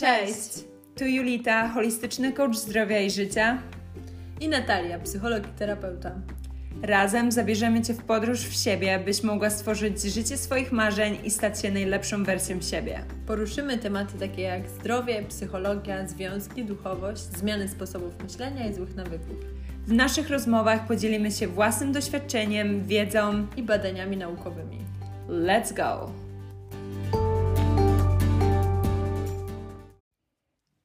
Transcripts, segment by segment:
Cześć! Tu Julita, holistyczny coach zdrowia i życia. I Natalia, psycholog i terapeuta. Razem zabierzemy Cię w podróż w siebie, byś mogła stworzyć życie swoich marzeń i stać się najlepszą wersją siebie. Poruszymy tematy takie jak zdrowie, psychologia, związki, duchowość, zmiany sposobów myślenia i złych nawyków. W naszych rozmowach podzielimy się własnym doświadczeniem, wiedzą i badaniami naukowymi. Let's go!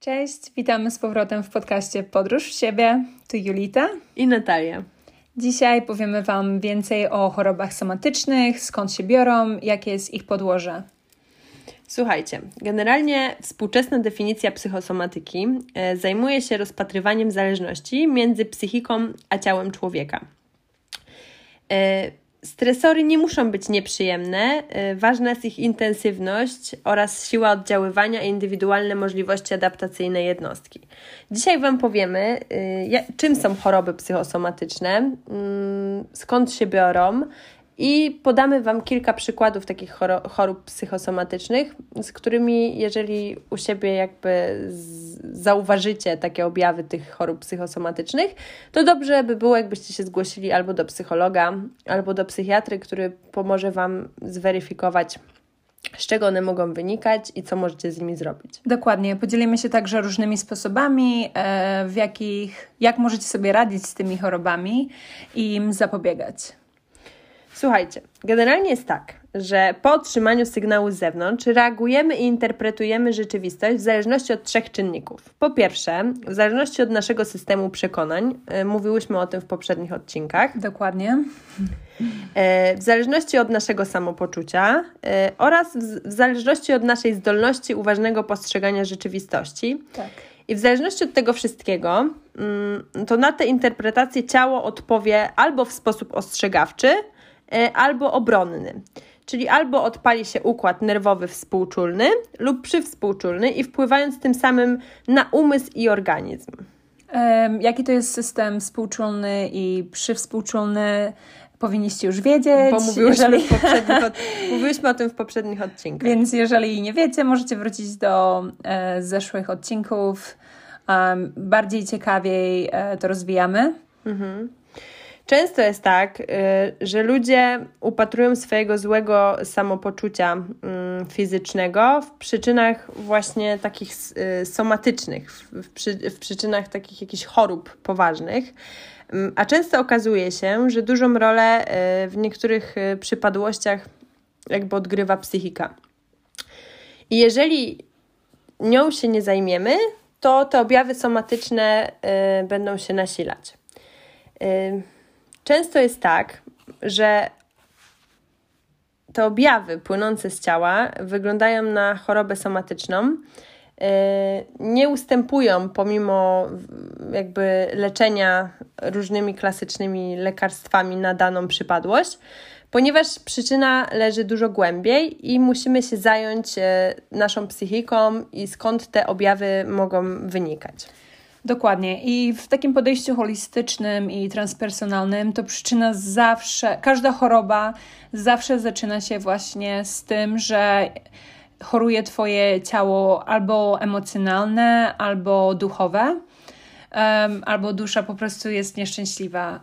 Cześć, witamy z powrotem w podcaście Podróż w siebie. Tu Julita i Natalia. Dzisiaj powiemy Wam więcej o chorobach somatycznych, skąd się biorą, jakie jest ich podłoże. Słuchajcie, generalnie współczesna definicja psychosomatyki e, zajmuje się rozpatrywaniem zależności między psychiką a ciałem człowieka. Stresory nie muszą być nieprzyjemne, y, ważna jest ich intensywność oraz siła oddziaływania i indywidualne możliwości adaptacyjne jednostki. Dzisiaj Wam powiemy, y, czym są choroby psychosomatyczne, mm, skąd się biorą, i podamy Wam kilka przykładów takich chorób psychosomatycznych, z którymi, jeżeli u siebie jakby zauważycie takie objawy tych chorób psychosomatycznych, to dobrze by było, jakbyście się zgłosili albo do psychologa, albo do psychiatry, który pomoże Wam zweryfikować z czego one mogą wynikać i co możecie z nimi zrobić. Dokładnie. Podzielimy się także różnymi sposobami, e, w jakich, jak możecie sobie radzić z tymi chorobami i im zapobiegać. Słuchajcie, generalnie jest tak, że po otrzymaniu sygnału z zewnątrz reagujemy i interpretujemy rzeczywistość w zależności od trzech czynników. Po pierwsze, w zależności od naszego systemu przekonań, yy, mówiłyśmy o tym w poprzednich odcinkach. Dokładnie. Yy, w zależności od naszego samopoczucia yy, oraz w, w zależności od naszej zdolności uważnego postrzegania rzeczywistości. Tak. I w zależności od tego wszystkiego, mm, to na te interpretacje ciało odpowie albo w sposób ostrzegawczy, E, albo obronny. Czyli albo odpali się układ nerwowy współczulny lub przywspółczulny i wpływając tym samym na umysł i organizm. Jaki to jest system współczulny i przywspółczulny? Powinniście już wiedzieć. Bo mówiłyśmy, jeżeli... od... mówiłyśmy o tym w poprzednich odcinkach. Więc jeżeli nie wiecie, możecie wrócić do e, zeszłych odcinków. Um, bardziej ciekawiej e, to rozwijamy. Mhm. Często jest tak, y, że ludzie upatrują swojego złego samopoczucia mm, fizycznego w przyczynach właśnie takich y, somatycznych, w, w przyczynach takich jakichś chorób poważnych. Mm, a często okazuje się, że dużą rolę y, w niektórych przypadłościach jakby odgrywa psychika. I jeżeli nią się nie zajmiemy, to te objawy somatyczne będą się nasilać. Często jest tak, że te objawy płynące z ciała wyglądają na chorobę somatyczną, y, nie ustępują pomimo jakby leczenia różnymi klasycznymi lekarstwami na daną przypadłość, ponieważ przyczyna leży dużo głębiej i musimy się zająć y, naszą psychiką i skąd te objawy mogą wynikać. Dokładnie. I w takim podejściu holistycznym i transpersonalnym to przyczyna zawsze, każda choroba zawsze zaczyna się właśnie z tym, że choruje Twoje ciało albo emocjonalne, albo duchowe. Um, albo dusza po prostu jest nieszczęśliwa. Um,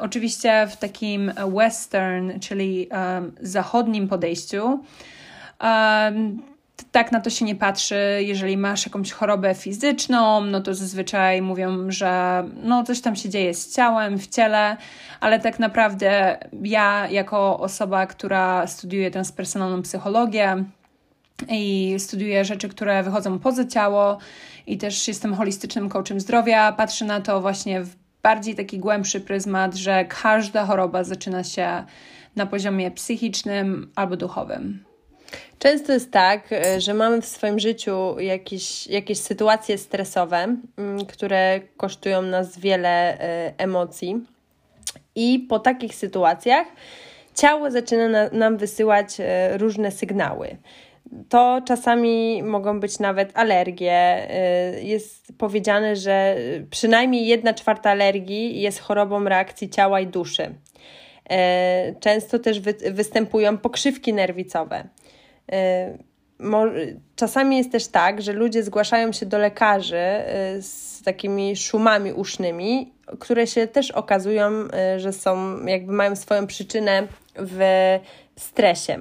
oczywiście w takim western, czyli um, zachodnim podejściu, tak na to się nie patrzy. Jeżeli masz jakąś chorobę fizyczną, no to zazwyczaj mówią, że no coś tam się dzieje z ciałem, w ciele, ale tak naprawdę ja, jako osoba, która studiuje transpersonalną psychologię i studiuje rzeczy, które wychodzą poza ciało, i też jestem holistycznym coachem zdrowia, patrzę na to właśnie w bardziej taki głębszy pryzmat, że każda choroba zaczyna się na poziomie psychicznym albo duchowym. Często jest tak, e, że mamy w swoim życiu jakieś, jakieś sytuacje stresowe, mm, które kosztują nas wiele e, emocji, i po takich sytuacjach ciało zaczyna na, nam wysyłać e, różne sygnały. To czasami mogą być nawet alergie. Jest powiedziane, że przynajmniej jedna czwarta alergii jest chorobą reakcji ciała i duszy. Często też wy, występują pokrzywki nerwicowe. Y, czasami jest też tak, że ludzie zgłaszają się do lekarzy y, z takimi szumami usznymi, które się też okazują, y, że są, jakby mają swoją przyczynę w stresie.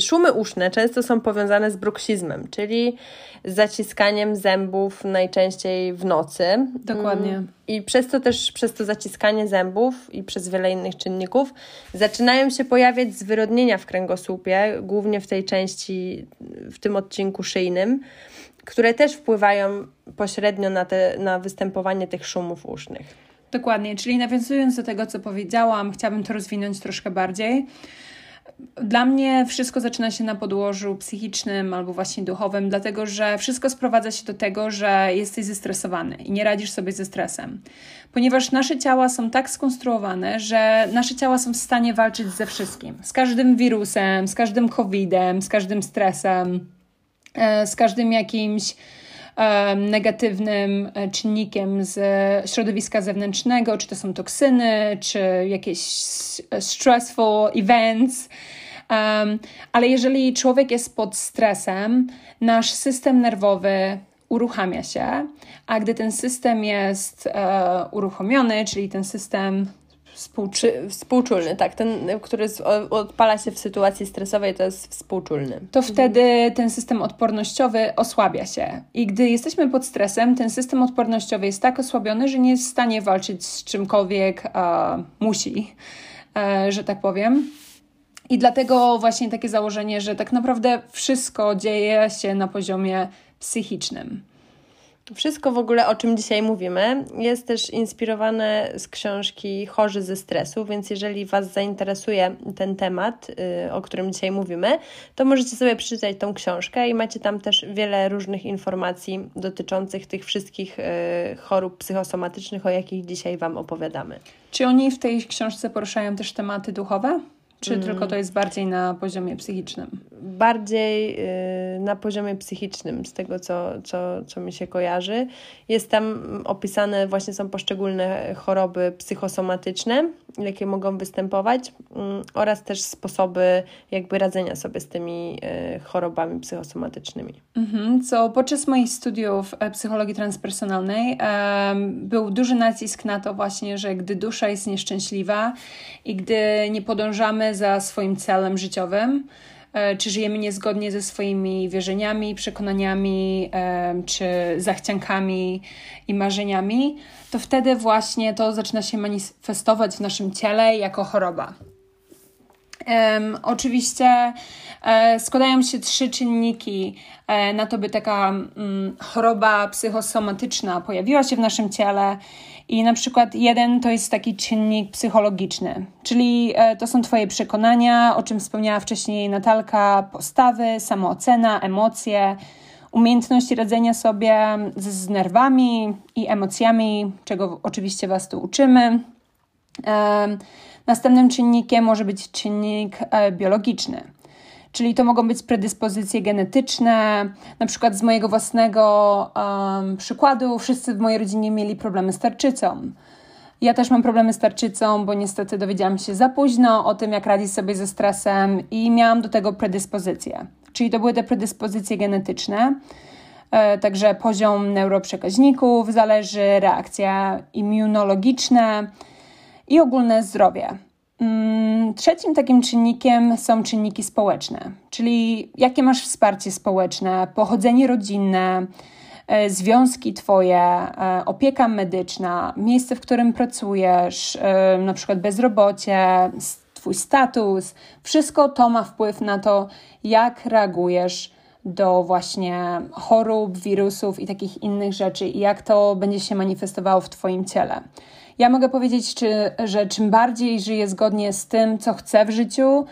Szumy uszne często są powiązane z bruksizmem, czyli z zaciskaniem zębów najczęściej w nocy. Dokładnie. Mm, I przez to też, przez to zaciskanie zębów i przez wiele innych czynników zaczynają się pojawiać zwyrodnienia w kręgosłupie, głównie w tej części, w tym odcinku szyjnym, które też wpływają pośrednio na, te, na występowanie tych szumów usznych. Dokładnie, czyli nawiązując do tego, co powiedziałam, chciałabym to rozwinąć troszkę bardziej. Dla mnie wszystko zaczyna się na podłożu psychicznym albo właśnie duchowym, dlatego że wszystko sprowadza się do tego, że jesteś zestresowany i nie radzisz sobie ze stresem. Ponieważ nasze ciała są tak skonstruowane, że nasze ciała są w stanie walczyć ze wszystkim. Z każdym wirusem, z każdym covidem, z każdym stresem, e, z każdym jakimś negatywnym e, czynnikiem z środowiska zewnętrznego, czy to są toksyny, czy jakieś stressful events. Um, ale jeżeli człowiek jest pod stresem, nasz system nerwowy uruchamia się, a gdy ten system jest uh, uruchomiony, czyli ten system Współczy, współczulny, tak. Ten, który odpala się w sytuacji stresowej, to jest współczulny. To wtedy ten system odpornościowy osłabia się. I gdy jesteśmy pod stresem, ten system odpornościowy jest tak osłabiony, że nie jest w stanie walczyć z czymkolwiek a, musi, a, że tak powiem. I dlatego właśnie takie założenie, że tak naprawdę wszystko dzieje się na poziomie psychicznym. Wszystko w ogóle, o czym dzisiaj mówimy, jest też inspirowane z książki Chorzy ze stresu, więc jeżeli Was zainteresuje ten temat, y, o którym dzisiaj mówimy, to możecie sobie przeczytać tą książkę i macie tam też wiele różnych informacji dotyczących tych wszystkich y, chorób psychosomatycznych, o jakich dzisiaj Wam opowiadamy. Czy oni w tej książce poruszają też tematy duchowe? Czy mm. tylko to jest bardziej na poziomie psychicznym? Bardziej y, na poziomie psychicznym, z tego co, co, co mi się kojarzy. Jest tam opisane, właśnie są poszczególne choroby psychosomatyczne, jakie mogą występować, y, oraz też sposoby jakby radzenia sobie z tymi y, chorobami psychosomatycznymi. Mhm, co podczas moich studiów e, psychologii transpersonalnej był duży nacisk na to właśnie, że gdy dusza jest nieszczęśliwa i gdy nie podążamy za swoim celem życiowym, czy żyjemy niezgodnie ze swoimi wierzeniami, przekonaniami, e, czy zachciankami i marzeniami, to wtedy właśnie to zaczyna się manifestować w naszym ciele jako choroba. Um, oczywiście e, składają się trzy czynniki e, na to, by taka mm, choroba psychosomatyczna pojawiła się w naszym ciele. I na przykład jeden to jest taki czynnik psychologiczny, czyli e, to są Twoje przekonania, o czym wspomniała wcześniej Natalka, postawy, samoocena, emocje, umiejętności radzenia sobie z, nerwami i emocjami, czego oczywiście Was tu uczymy. Następnym czynnikiem może być czynnik e, biologiczny. Czyli to mogą być predyspozycje genetyczne. Na przykład z mojego własnego um, przykładu, wszyscy w mojej rodzinie mieli problemy z tarczycą. Ja też mam problemy z tarczycą, bo niestety dowiedziałam się za późno o tym, jak radzić sobie ze stresem i miałam do tego predyspozycje. Czyli to były te predyspozycje genetyczne. E, także poziom neuroprzekaźników zależy, reakcja immunologiczna i ogólne zdrowie. Mm, trzecim takim czynnikiem są czynniki społeczne, czyli jakie masz wsparcie społeczne, pochodzenie rodzinne, e, związki Twoje, e, opieka medyczna, miejsce, w którym pracujesz, e, na przykład bezrobocie, Twój status. Wszystko to ma wpływ na to, jak reagujesz do właśnie chorób, wirusów i takich innych rzeczy, i jak to będzie się manifestowało w Twoim ciele. Ja mogę powiedzieć, czy, że czym bardziej żyję zgodnie z tym, co chcę w życiu,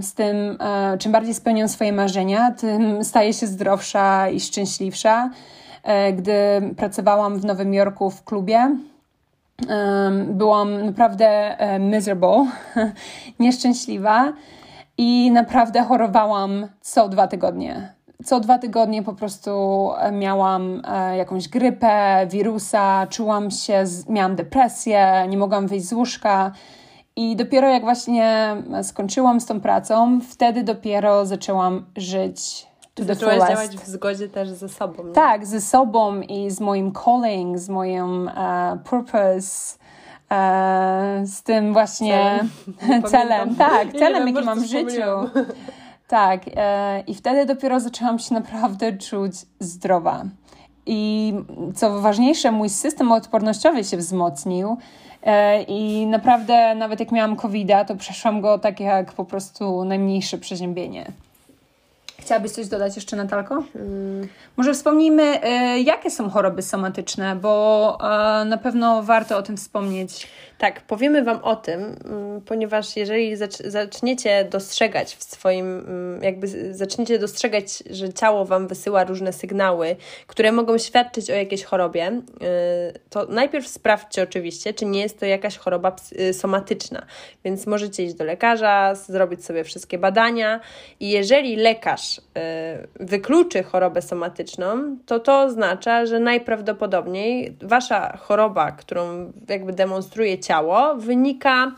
z tym, e, czym bardziej spełniam swoje marzenia, tym staję się zdrowsza i szczęśliwsza. E, gdy pracowałam w Nowym Jorku w klubie, byłam naprawdę e, miserable, nieszczęśliwa i naprawdę chorowałam co dwa tygodnie co dwa tygodnie po prostu e, miałam e, jakąś grypę, wirusa, czułam się, miałam depresję, nie mogłam wyjść z łóżka I dopiero jak właśnie skończyłam z tą pracą, wtedy dopiero zaczęłam żyć to the fullest. działać w zgodzie też ze sobą. Nie? Tak, ze sobą i z moim calling, z moim uh, purpose, uh, z tym właśnie celem. celem. Tak, celem, jaki mam w życiu. Tak, e, i wtedy dopiero zaczęłam się naprawdę czuć zdrowa. I co ważniejsze, mój system odpornościowy się wzmocnił. E, I naprawdę, nawet jak miałam covid to przeszłam go tak jak po prostu najmniejsze przeziębienie. Chciałabyś coś dodać jeszcze, Natalko? Hmm. Może wspomnijmy, y, jakie są choroby somatyczne, bo y, na pewno warto o tym wspomnieć. Tak, powiemy Wam o tym, mm, ponieważ jeżeli zaczniecie dostrzegać w swoim, mm, jakby zaczniecie dostrzegać, że ciało Wam wysyła różne sygnały, które mogą świadczyć o jakiejś chorobie, y, to najpierw sprawdźcie oczywiście, czy nie jest to jakaś choroba y, somatyczna. Więc możecie iść do lekarza, zrobić sobie wszystkie badania i jeżeli lekarz y, wykluczy chorobę somatyczną, to to oznacza, że najprawdopodobniej Wasza choroba, którą jakby demonstruje ciało wynika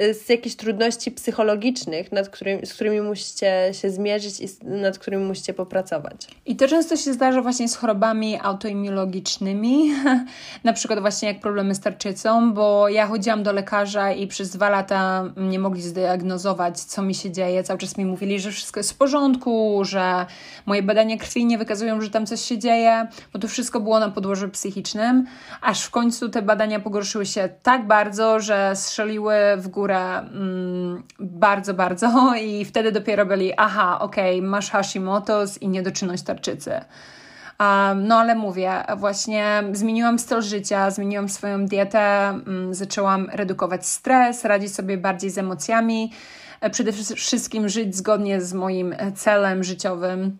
y, z jakichś trudności psychologicznych, nad z którymi musicie się zmierzyć i nad którymi musicie popracować. I to często się zdarza właśnie z chorobami autoimmunologicznymi, na przykład właśnie jak problemy z tarczycą, bo ja chodziłam do lekarza i przez dwa lata nie mogli zdiagnozować, co mi się dzieje. Cały czas mi mówili, że wszystko jest w porządku, że moje badania krwi nie wykazują, że tam coś się dzieje, bo to wszystko było na podłożu psychicznym, aż w końcu te badania pogorszyły się tak bardzo, że strzeliły w górę mm, bardzo, bardzo. I wtedy dopiero byli, aha, okej, okay, masz Hashimoto's i niedoczynność tarczycy. No ale mówię, właśnie zmieniłam styl życia, zmieniłam swoją dietę, um, zaczęłam redukować stres, radzić sobie bardziej z emocjami, przede wszystkim żyć zgodnie z moim celem życiowym.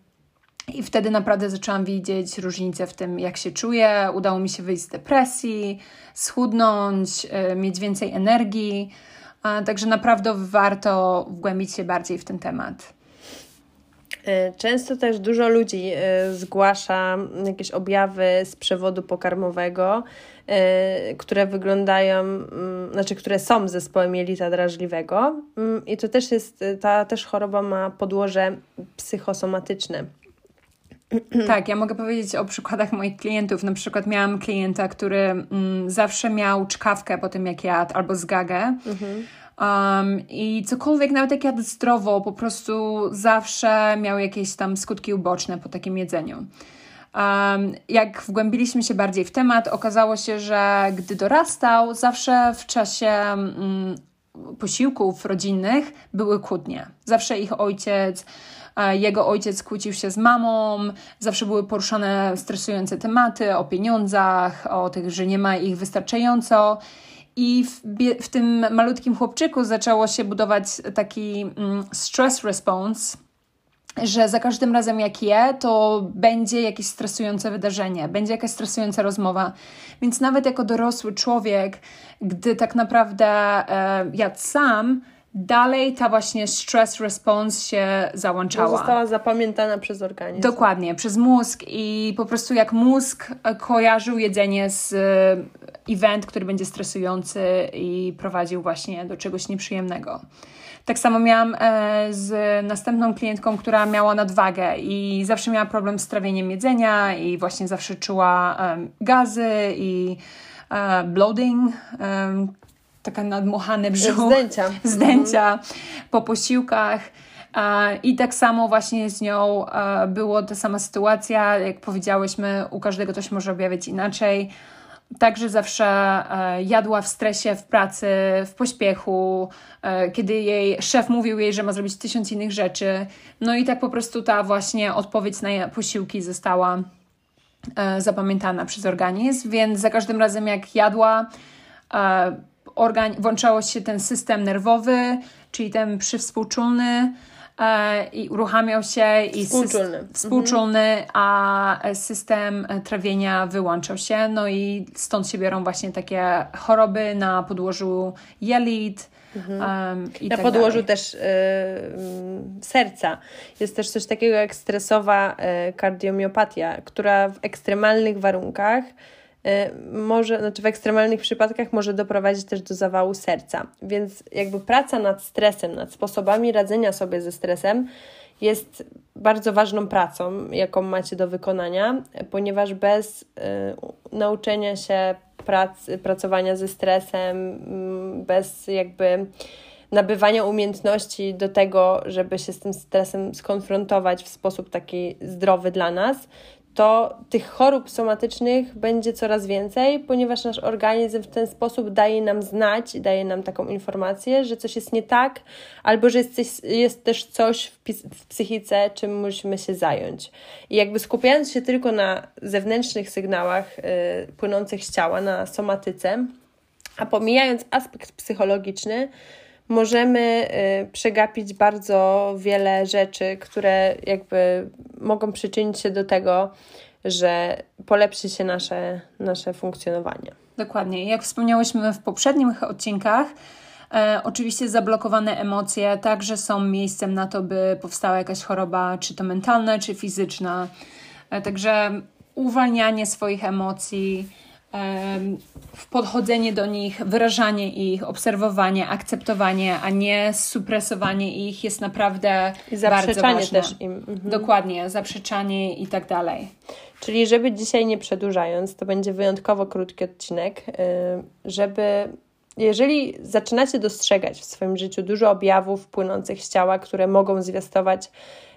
I wtedy naprawdę zaczęłam widzieć różnicę w tym, jak się czuję. Udało mi się wyjść z depresji, schudnąć, e, mieć więcej energii. Także naprawdę warto wgłębić się bardziej w ten temat. E, często też dużo ludzi e, zgłasza jakieś objawy z przewodu pokarmowego, które wyglądają, mm, znaczy które są zespołem jelita drażliwego mm, i to też jest, ta też choroba ma podłoże psychosomatyczne. Tak, ja mogę powiedzieć o przykładach moich klientów. Na przykład miałam klienta, który mm, zawsze miał czkawkę po tym, jak jadł, albo zgagę. Mhm. Um, I cokolwiek, nawet jak jadł zdrowo, po prostu zawsze miał jakieś tam skutki uboczne po takim jedzeniu. Um, jak wgłębiliśmy się bardziej w temat, okazało się, że gdy dorastał, zawsze w czasie um, posiłków rodzinnych były kłótnie. Zawsze ich ojciec jego ojciec kłócił się z mamą, zawsze były poruszane stresujące tematy o pieniądzach, o tych, że nie ma ich wystarczająco. I w, w tym malutkim chłopczyku zaczęło się budować taki mm, stress response, że za każdym razem jak je, to będzie jakieś stresujące wydarzenie, będzie jakaś stresująca rozmowa. Więc nawet jako dorosły człowiek, gdy tak naprawdę e, jadł sam, dalej ta właśnie stress response się załączała. Została zapamiętana przez organizm. Dokładnie, przez mózg i po prostu jak mózg kojarzył jedzenie z e, event, który będzie stresujący i prowadził właśnie do czegoś nieprzyjemnego. Tak samo miałam e, z następną klientką, która miała nadwagę i zawsze miała problem z trawieniem jedzenia i właśnie zawsze czuła gazy i e, bloating, taka nadmuchane brzuch. Zdjęcia. Zdjęcia mhm. po posiłkach. I tak samo właśnie z nią było ta sama sytuacja. Jak powiedziałyśmy, u każdego to się może objawiać inaczej. Także zawsze jadła w stresie, w pracy, w pośpiechu, kiedy jej szef mówił jej, że ma zrobić tysiąc innych rzeczy. No i tak po prostu ta właśnie odpowiedź na posiłki została zapamiętana przez organizm, więc za każdym razem jak jadła, organ, włączało się ten system nerwowy, czyli ten przywspółczulny e, i uruchamiał się i współczulny, współczulny mhm. a system trawienia wyłączał się. No i stąd się biorą właśnie takie choroby na podłożu jelit, Mhm. Um, na tak podłożu dalej. też y, serca. Jest też coś takiego jak stresowa y, kardiomiopatia, która w ekstremalnych warunkach może, znaczy w ekstremalnych przypadkach może doprowadzić też do zawału serca. Więc jakby praca nad stresem, nad sposobami radzenia sobie ze stresem jest bardzo ważną pracą, jaką macie do wykonania, ponieważ bez y, nauczenia się pracy, pracowania ze stresem, mm, bez jakby nabywania umiejętności do tego, żeby się z tym stresem skonfrontować w sposób taki zdrowy dla nas, to tych chorób somatycznych będzie coraz więcej, ponieważ nasz organizm w ten sposób daje nam znać, daje nam taką informację, że coś jest nie tak, albo że jest, coś, jest też coś w, psychice, czym musimy się zająć. I jakby skupiając się tylko na zewnętrznych sygnałach y, płynących z ciała, na somatyce, a pomijając aspekt psychologiczny, możemy y, przegapić bardzo wiele rzeczy, które jakby mogą przyczynić się do tego, że polepszy się nasze, nasze funkcjonowanie. Dokładnie. Jak wspomniałyśmy w poprzednich odcinkach, e, oczywiście zablokowane emocje także są miejscem na to, by powstała jakaś choroba, czy to mentalna, czy fizyczna. E, także uwalnianie swoich emocji, podchodzenie do nich, wyrażanie ich, obserwowanie, akceptowanie, a nie supresowanie ich jest naprawdę I bardzo ważne. też im. Mhm. Dokładnie, zaprzeczanie i tak dalej. Czyli żeby dzisiaj nie przedłużając, to będzie wyjątkowo krótki odcinek, y, żeby jeżeli zaczynacie dostrzegać w swoim życiu dużo objawów płynących z ciała, które mogą zwiastować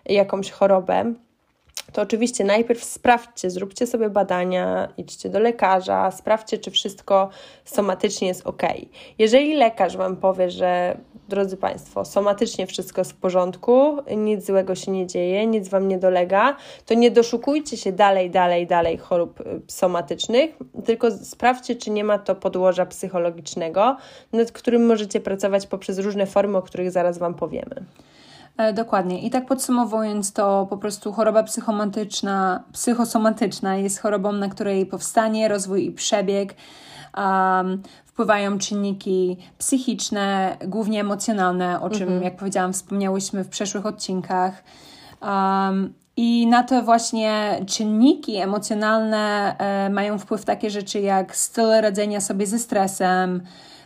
jakąś chorobę, to oczywiście najpierw sprawdźcie, zróbcie sobie badania, idźcie do lekarza, sprawdźcie, czy wszystko somatycznie jest ok. Jeżeli lekarz Wam powie, że drodzy Państwo, somatycznie wszystko jest w porządku, nic złego się nie dzieje, nic Wam nie dolega, to nie doszukujcie się dalej, dalej, dalej chorób y, somatycznych, tylko sprawdźcie, czy nie ma to podłoża psychologicznego, nad którym możecie pracować poprzez różne formy, o których zaraz Wam powiemy. E, dokładnie. I tak podsumowując, to po prostu choroba psychomatyczna, psychosomatyczna jest chorobą, na której powstanie, rozwój i przebieg um, wpływają czynniki psychiczne, głównie emocjonalne, o czym, mhm. jak powiedziałam, wspomniałyśmy w przeszłych odcinkach. Um, i na to właśnie czynniki emocjonalne e, mają wpływ takie rzeczy jak styl radzenia sobie ze stresem,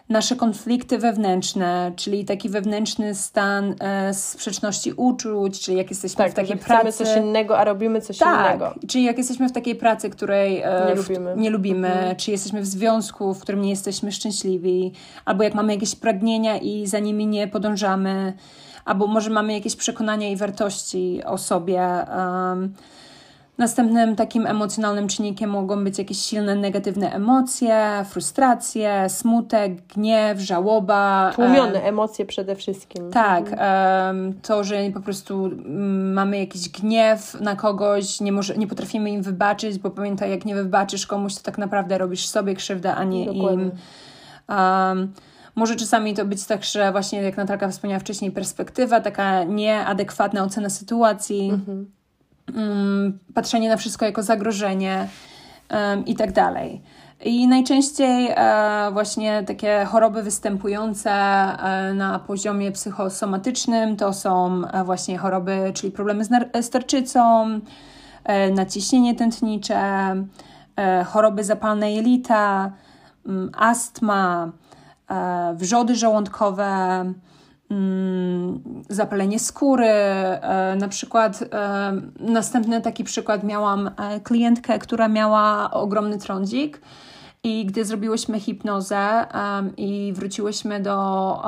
nasze konflikty wewnętrzne, czyli taki wewnętrzny stan e, sprzeczności uczuć, czyli jak jesteśmy tak, w takiej pracy. coś innego, a robimy coś tak, innego. Czyli jak jesteśmy w takiej pracy, której e, nie lubimy, nie lubimy mhm. czy jesteśmy w związku, w którym nie jesteśmy szczęśliwi, albo jak mamy jakieś pragnienia i za nimi nie podążamy, albo może mamy jakieś przekonania i wartości o sobie. Um, Następnym takim emocjonalnym czynnikiem mogą być jakieś silne negatywne emocje, frustracje, smutek, gniew, żałoba. Tłumione emocje przede wszystkim. Tak, to, że po prostu mm, mamy jakiś gniew na kogoś, nie, może, nie potrafimy im wybaczyć, bo pamiętaj, jak nie wybaczysz komuś, to tak naprawdę robisz sobie krzywdę, a nie Dokładnie. im. Um, może czasami to być tak, że właśnie jak Natalka wspomniała wcześniej, perspektywa, taka nieadekwatna ocena sytuacji. Mhm patrzenie na wszystko jako zagrożenie i tak dalej. I najczęściej e, właśnie takie choroby występujące e, na poziomie psychosomatycznym to są e, właśnie choroby, czyli problemy z, tarczycą, naciśnienie tętnicze, choroby zapalne jelita, astma, e, wrzody żołądkowe, Mm, zapalenie skóry. E, na przykład, e, następny taki przykład miałam e, klientkę, która miała ogromny trądzik. I gdy zrobiłyśmy hipnozę i wróciłyśmy do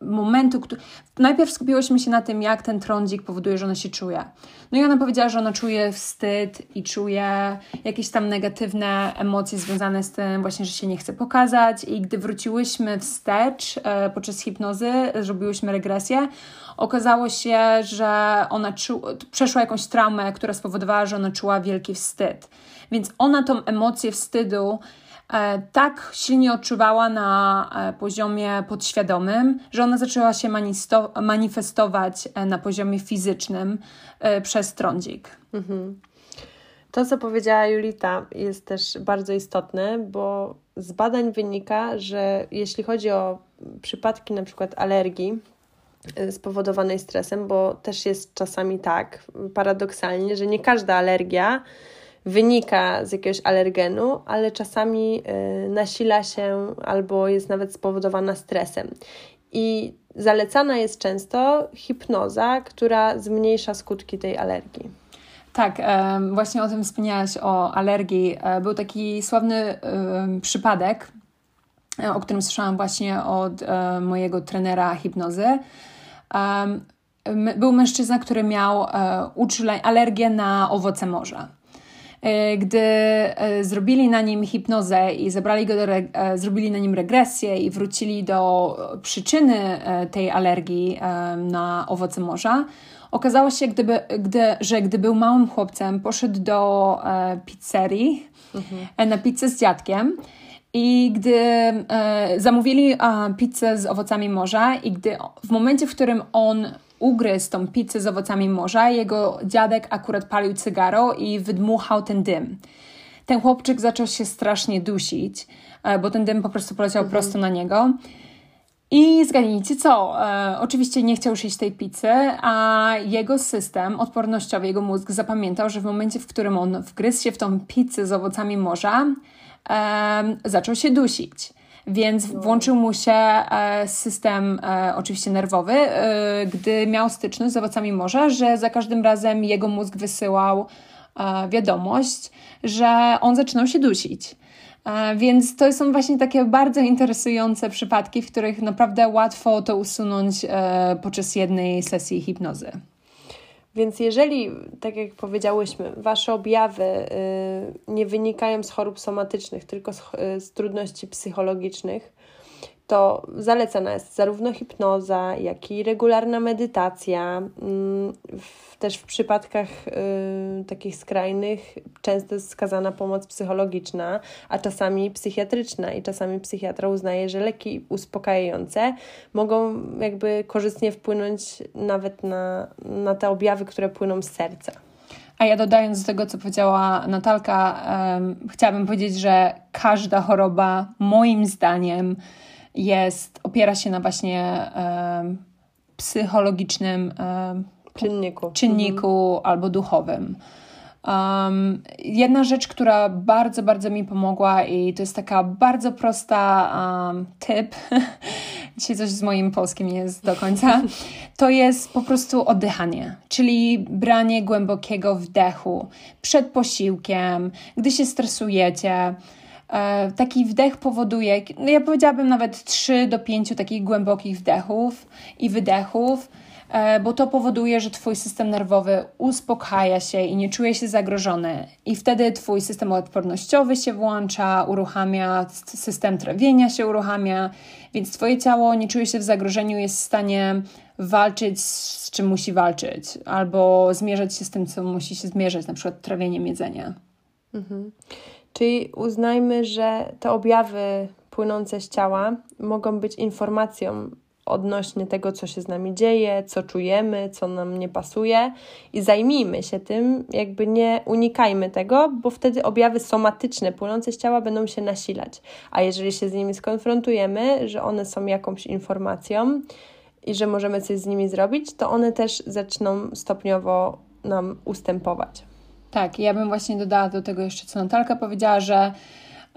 momentu, który... Najpierw skupiłyśmy się na tym, jak ten trądzik powoduje, że ona się czuje. No i ona powiedziała, że ona czuje wstyd i czuje jakieś tam negatywne emocje związane z tym właśnie, że się nie chce pokazać i gdy wróciłyśmy wstecz e, podczas hipnozy, zrobiłyśmy regresję, okazało się, że ona czu... przeszła jakąś traumę, która spowodowała, że ona czuła wielki wstyd. Więc ona tą emocję wstydu tak silnie odczuwała na e, poziomie podświadomym, że ona zaczęła się manifestować e, na poziomie fizycznym przez trądzik. Mhm. To, co powiedziała Julita, jest też bardzo istotne, bo z badań wynika, że jeśli chodzi o przypadki na przykład alergii spowodowanej stresem, bo też jest czasami tak, paradoksalnie, że nie każda alergia wynika z jakiegoś alergenu, ale czasami y, nasila się albo jest nawet spowodowana stresem. I zalecana jest często hipnoza, która zmniejsza skutki tej alergii. Tak, właśnie o tym wspomniałaś, o alergii. E, był taki sławny przypadek, e, o którym słyszałam właśnie od e, mojego trenera hipnozy. Był mężczyzna, który miał alergię na owoce morza. Gdy zrobili na nim hipnozę i zabrali go do, zrobili na nim regresję i wrócili do przyczyny tej alergii na owoce morza, Okazało się, gdyby, gdy, że gdy był małym chłopcem, poszedł do e, pizzerii mhm. E, na pizzę z dziadkiem. I gdy e, zamówili e, pizzę z owocami morza, i gdy w momencie, w którym on ugryzł tą pizzę z owocami morza, jego dziadek akurat palił cygaro i wydmuchał ten dym. Ten chłopczyk zaczął się strasznie dusić, e, bo ten dym po prostu poleciał mhm. prosto na niego. I zgadnijcie co? E, oczywiście nie chciał już jeść tej pizzy, a jego system odpornościowy, jego mózg zapamiętał, że w momencie, w którym on wgryzł się w tą pizzę z owocami morza, e, zaczął się dusić. Więc no. włączył mu się e, system e, oczywiście nerwowy, e, gdy miał styczność z owocami morza, że za każdym razem jego mózg wysyłał wiadomość, że on zaczynał się dusić. Więc to są właśnie takie bardzo interesujące przypadki, w których naprawdę łatwo to usunąć podczas jednej sesji hipnozy. Więc jeżeli, tak jak powiedziałyśmy, wasze objawy y, nie wynikają z chorób somatycznych, tylko z, z trudności psychologicznych, to zalecana jest zarówno hipnoza, jak i regularna medytacja. Mm, też w przypadkach y, takich skrajnych często jest wskazana pomoc psychologiczna, a czasami psychiatryczna i czasami psychiatra uznaje, że leki uspokajające mogą jakby korzystnie wpłynąć nawet na, na te objawy, które płyną z serca. A ja dodając do tego, co powiedziała Natalka, um, chciałabym powiedzieć, że każda choroba, moim zdaniem, jest, opiera się na właśnie psychologicznym czynniku, czynniku mhm. albo duchowym. Um, jedna rzecz, która bardzo, bardzo mi pomogła i to jest taka bardzo prosta um, tip, dzisiaj coś z moim polskim jest do końca, to jest po prostu oddychanie, czyli branie głębokiego wdechu przed posiłkiem, gdy się stresujecie, taki wdech powoduje, no ja powiedziałabym nawet 3 do 5 takich głębokich wdechów i wydechów, e, bo to powoduje, że Twój system nerwowy uspokaja się i nie czuje się zagrożony. I wtedy Twój system odpornościowy się włącza, uruchamia, system trawienia się uruchamia, więc Twoje ciało nie czuje się w zagrożeniu, jest w stanie walczyć z czym musi walczyć, albo zmierzać się z tym, co musi się zmierzać, na przykład trawieniem jedzenia. Mhm. Czyli uznajmy, że te objawy płynące z ciała mogą być informacją odnośnie tego, co się z nami dzieje, co czujemy, co nam nie pasuje i zajmijmy się tym, jakby nie unikajmy tego, bo wtedy objawy somatyczne płynące z ciała będą się nasilać. A jeżeli się z nimi skonfrontujemy, że one są jakąś informacją i że możemy coś z nimi zrobić, to one też zaczną stopniowo nam ustępować. Tak, ja bym właśnie dodała do tego jeszcze, co Natalka powiedziała, że,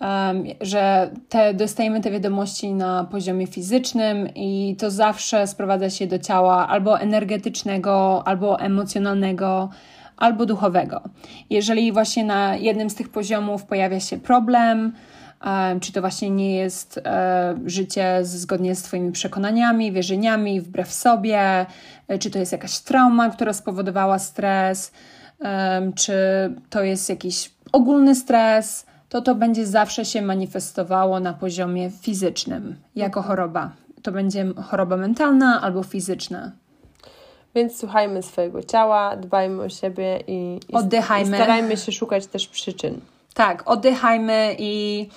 um, że te, dostajemy te wiadomości na poziomie fizycznym i to zawsze sprowadza się do ciała albo energetycznego, albo emocjonalnego, albo duchowego. Jeżeli właśnie na jednym z tych poziomów pojawia się problem, um, czy to właśnie nie jest um, życie zgodnie z Twoimi przekonaniami, wierzeniami, wbrew sobie, czy to jest jakaś trauma, która spowodowała stres, czy to jest jakiś ogólny stres, to to będzie zawsze się manifestowało na poziomie fizycznym jako choroba. To będzie choroba mentalna albo fizyczna. Więc słuchajmy swojego ciała, dbajmy o siebie i, i, i starajmy się szukać też przyczyn. Tak, oddychajmy i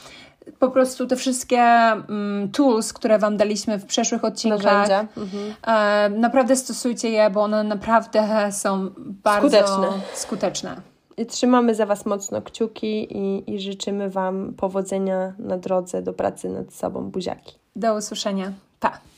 po prostu te wszystkie mm, tools, które Wam daliśmy w przeszłych odcinkach, mhm. e, naprawdę stosujcie je, bo one naprawdę są bardzo skuteczne. skuteczne. I trzymamy za Was mocno kciuki i, i życzymy Wam powodzenia na drodze do pracy nad sobą. Buziaki. Do usłyszenia. Pa!